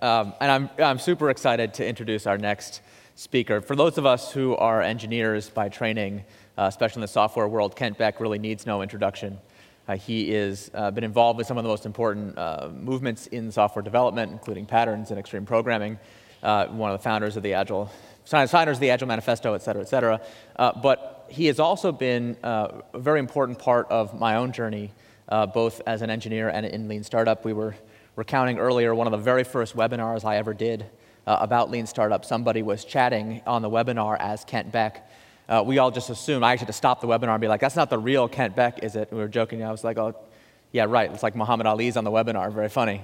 Um, and I'm, I'm super excited to introduce our next speaker. For those of us who are engineers by training, uh, especially in the software world, Kent Beck really needs no introduction. Uh, he has uh, been involved with some of the most important uh, movements in software development, including patterns and extreme programming. Uh, one of the founders of the Agile, signers of the Agile Manifesto, et cetera, et cetera. Uh, but he has also been a very important part of my own journey, both as an engineer and in Lean Startup. We were recounting earlier one of the very first webinars I ever did about Lean Startup. Somebody was chatting on the webinar as Kent Beck uh, we all just assumed, I actually had to stop the webinar and be like, that's not the real Kent Beck, is it? And we were joking. I was like, oh, yeah, right. It's like Muhammad Ali's on the webinar. Very funny.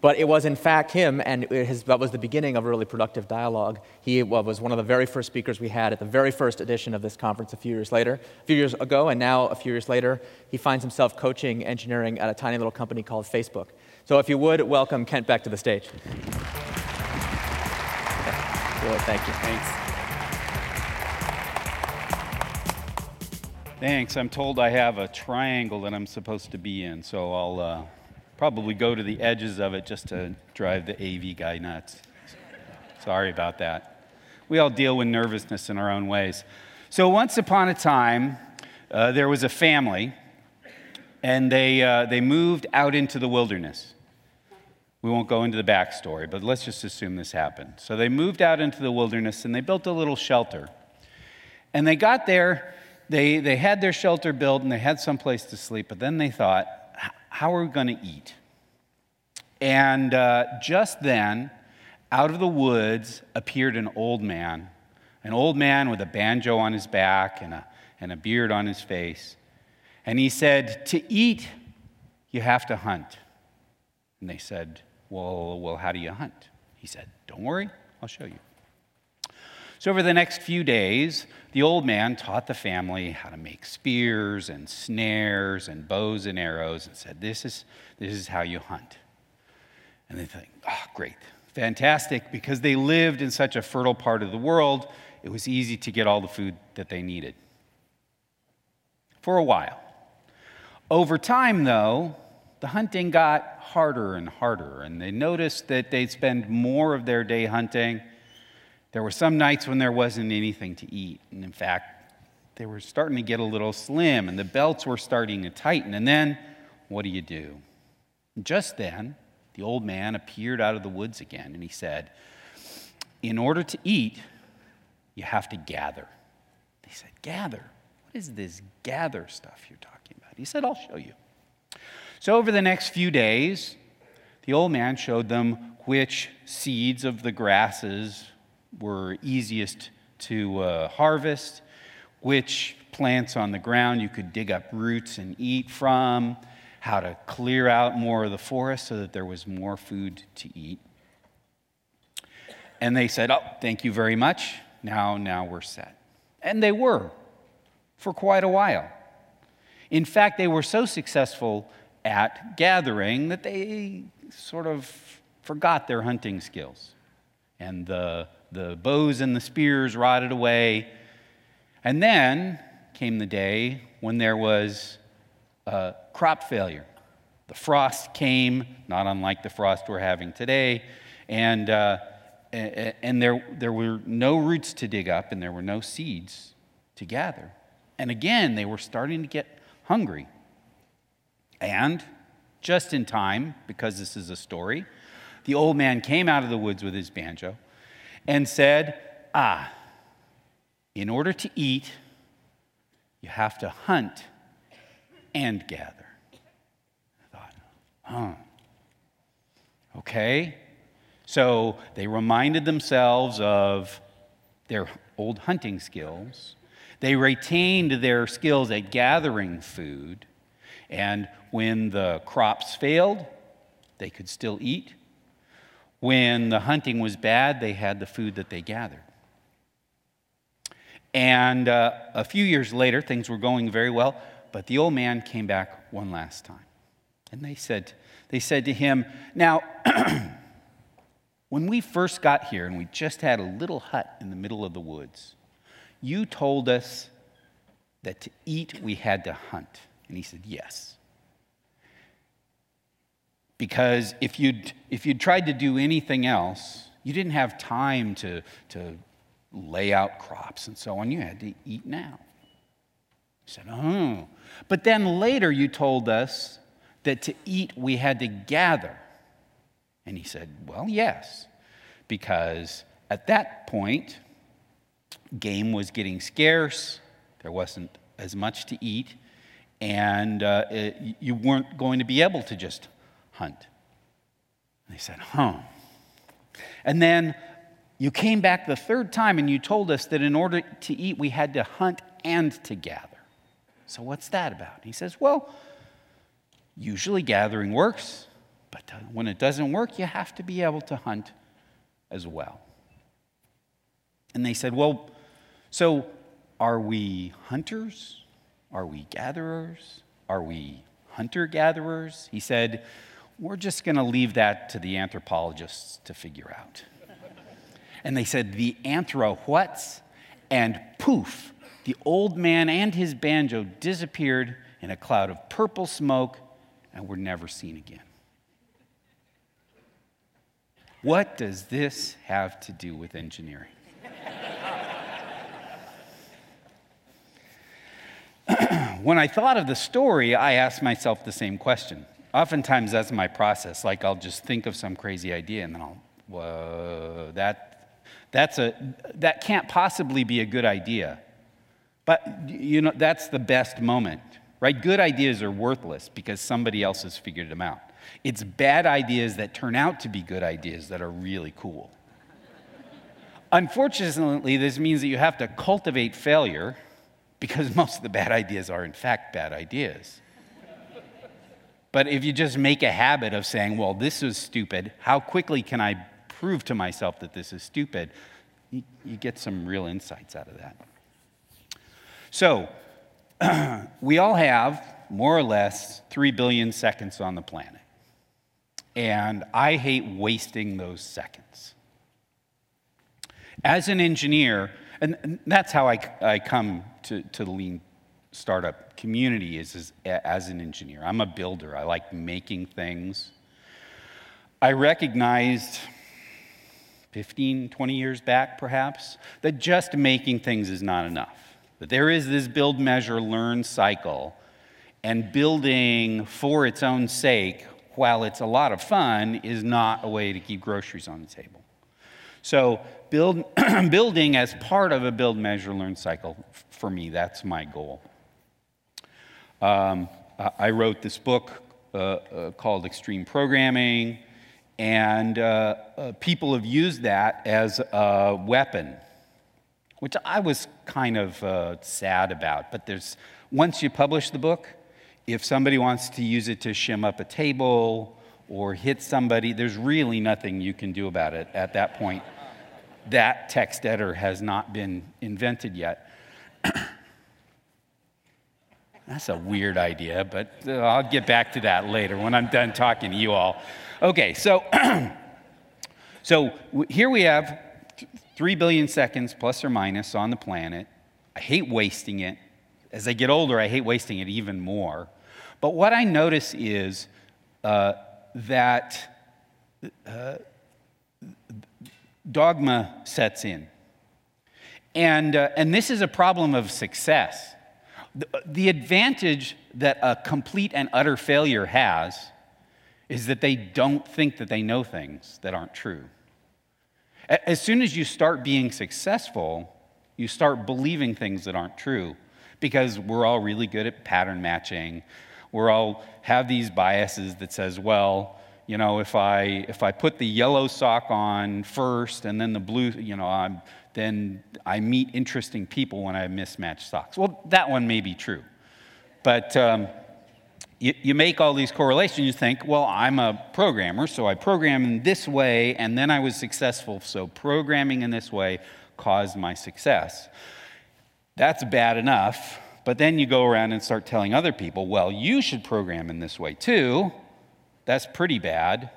But it was in fact him, and his, that was the beginning of a really productive dialogue. He was one of the very first speakers we had at the very first edition of this conference a few years later, a few years ago, and now a few years later, he finds himself coaching engineering at a tiny little company called Facebook. So if you would, welcome Kent back to the stage. Okay. Thank you. Thanks. Thanks. I'm told I have a triangle that I'm supposed to be in, so I'll uh, probably go to the edges of it just to drive the AV guy nuts. Sorry about that. We all deal with nervousness in our own ways. So, once upon a time, uh, there was a family, and they, uh, they moved out into the wilderness. We won't go into the backstory, but let's just assume this happened. So, they moved out into the wilderness and they built a little shelter. And they got there they, they had their shelter built and they had some place to sleep, but then they thought, how are we going to eat? And uh, just then, out of the woods appeared an old man, an old man with a banjo on his back and a, and a beard on his face. And he said, To eat, you have to hunt. And they said, Well, well how do you hunt? He said, Don't worry, I'll show you. So, over the next few days, the old man taught the family how to make spears and snares and bows and arrows and said, This is, this is how you hunt. And they think, Oh, great, fantastic, because they lived in such a fertile part of the world, it was easy to get all the food that they needed. For a while. Over time, though, the hunting got harder and harder, and they noticed that they'd spend more of their day hunting there were some nights when there wasn't anything to eat. And in fact, they were starting to get a little slim and the belts were starting to tighten. And then, what do you do? Just then, the old man appeared out of the woods again and he said, In order to eat, you have to gather. They said, Gather? What is this gather stuff you're talking about? He said, I'll show you. So, over the next few days, the old man showed them which seeds of the grasses were easiest to uh, harvest, which plants on the ground you could dig up roots and eat from, how to clear out more of the forest so that there was more food to eat. And they said, Oh, thank you very much. Now, now we're set. And they were for quite a while. In fact, they were so successful at gathering that they sort of forgot their hunting skills. And the the bows and the spears rotted away. And then came the day when there was a crop failure. The frost came, not unlike the frost we're having today, and, uh, and there, there were no roots to dig up and there were no seeds to gather. And again, they were starting to get hungry. And just in time, because this is a story, the old man came out of the woods with his banjo and said, Ah, in order to eat, you have to hunt and gather. I thought, huh. Okay. So they reminded themselves of their old hunting skills. They retained their skills at gathering food. And when the crops failed, they could still eat. When the hunting was bad, they had the food that they gathered. And uh, a few years later, things were going very well, but the old man came back one last time. And they said, they said to him, Now, when we first got here and we just had a little hut in the middle of the woods, you told us that to eat we had to hunt. And he said, Yes. Because if you'd, if you'd tried to do anything else, you didn't have time to, to lay out crops and so on. You had to eat now. He said, Oh. But then later you told us that to eat we had to gather. And he said, Well, yes, because at that point, game was getting scarce, there wasn't as much to eat, and uh, it, you weren't going to be able to just hunt. And they said, Huh. And then you came back the third time and you told us that in order to eat, we had to hunt and to gather. So, what's that about? He says, Well, usually gathering works, but uh, when it doesn't work, you have to be able to hunt as well. And they said, Well, so are we hunters? Are we gatherers? Are we hunter gatherers? He said, We're just going to leave that to the anthropologists to figure out. and they said, The anthro what's? And poof, the old man and his banjo disappeared in a cloud of purple smoke and were never seen again. What does this have to do with engineering? When I thought of the story, I asked myself the same question. Oftentimes, that's my process. Like, I'll just think of some crazy idea and then I'll, whoa, that, that's a, that can't possibly be a good idea. But, you know, that's the best moment, right? Good ideas are worthless because somebody else has figured them out. It's bad ideas that turn out to be good ideas that are really cool. Unfortunately, this means that you have to cultivate failure because most of the bad ideas are, in fact, bad ideas. But if you just make a habit of saying, well, this is stupid, how quickly can I prove to myself that this is stupid? You, you get some real insights out of that. So, we all have more or less 3 billion seconds on the planet. And I hate wasting those seconds. As an engineer, and that's how I, I come to, to the lean startup community is, is as an engineer. I'm a builder. I like making things. I recognized 15, 20 years back, perhaps, that just making things is not enough. That there is this build, measure, learn cycle, and building for its own sake, while it's a lot of fun, is not a way to keep groceries on the table. So, build, building as part of a build, measure, learn cycle, for me, that's my goal. Um, I wrote this book uh, uh, called Extreme Programming, and uh, uh, people have used that as a weapon, which I was kind of uh, sad about. But there's once you publish the book, if somebody wants to use it to shim up a table or hit somebody, there's really nothing you can do about it at that point. That text editor has not been invented yet. That's a weird idea, but uh, I'll get back to that later when I'm done talking to you all. Okay, so, so here we have 3 billion seconds plus or minus on the planet. I hate wasting it. As I get older, I hate wasting it even more. But what I notice is uh, that uh, dogma sets in. And, uh, and this is a problem of success. The, the advantage that a complete and utter failure has is that they don't think that they know things that aren't true. As soon as you start being successful, you start believing things that aren't true because we're all really good at pattern matching. We're all have these biases that says, well, you know, if I if I put the yellow sock on first and then the blue, you know, I'm, then I meet interesting people when I have mismatched socks. Well, that one may be true, but um, you, you make all these correlations. You think, well, I'm a programmer, so I program in this way, and then I was successful. So programming in this way caused my success. That's bad enough. But then you go around and start telling other people, well, you should program in this way too. That's pretty bad.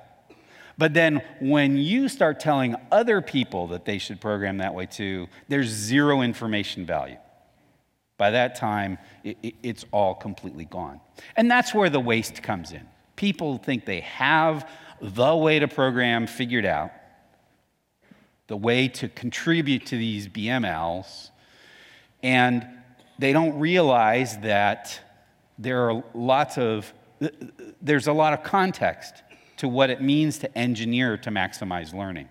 But then when you start telling other people that they should program that way too, there's zero information value. By that time, it, it, it's all completely gone. And that's where the waste comes in. People think they have the way to program figured out, the way to contribute to these BMLs, and they don't realize that there are lots of there's a lot of context to what it means to engineer to maximize learning.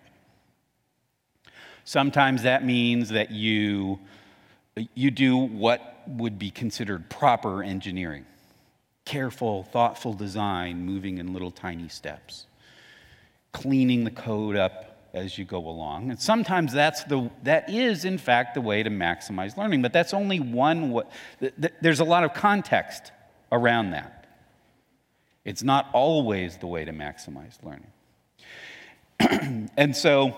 Sometimes that means that you, you do what would be considered proper engineering careful, thoughtful design, moving in little tiny steps, cleaning the code up as you go along. And sometimes that's the, that is, in fact, the way to maximize learning, but that's only one. There's a lot of context around that. It's not always the way to maximize learning. and so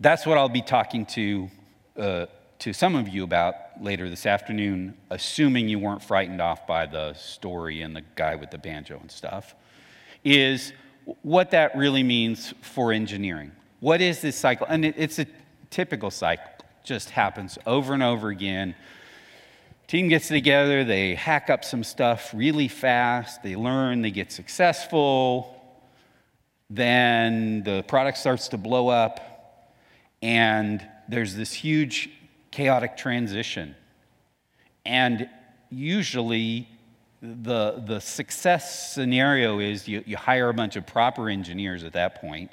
that's what I'll be talking to, uh, to some of you about later this afternoon, assuming you weren't frightened off by the story and the guy with the banjo and stuff, is what that really means for engineering. What is this cycle? And it, it's a typical cycle, just happens over and over again. Team gets together, they hack up some stuff really fast, they learn, they get successful, then the product starts to blow up, and there's this huge chaotic transition. And usually, the, the success scenario is you, you hire a bunch of proper engineers at that point.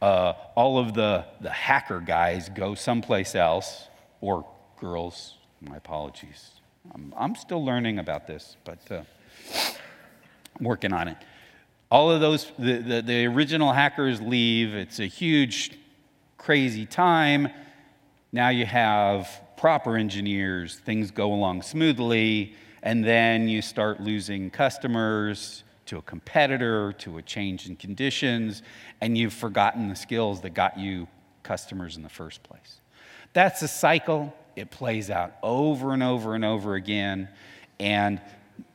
Uh, all of the, the hacker guys go someplace else, or girls, my apologies. I'm, I'm still learning about this, but uh, I'm working on it. All of those, the, the, the original hackers leave. It's a huge, crazy time. Now you have proper engineers, things go along smoothly, and then you start losing customers to a competitor, to a change in conditions, and you've forgotten the skills that got you customers in the first place. That's a cycle it plays out over and over and over again. And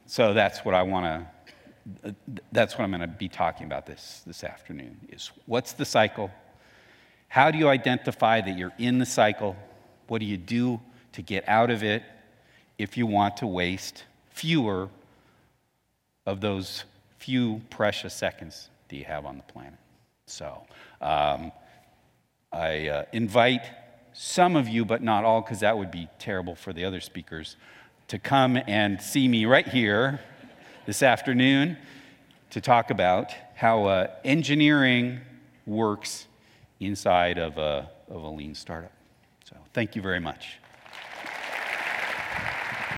so that's what I want to, that's what I'm going to be talking about this, this afternoon is what's the cycle? How do you identify that you're in the cycle? What do you do to get out of it if you want to waste fewer of those few precious seconds that you have on the planet? So um, I uh, invite some of you, but not all, because that would be terrible for the other speakers, to come and see me right here this afternoon to talk about how uh, engineering works inside of a, of a lean startup. So, thank you very much.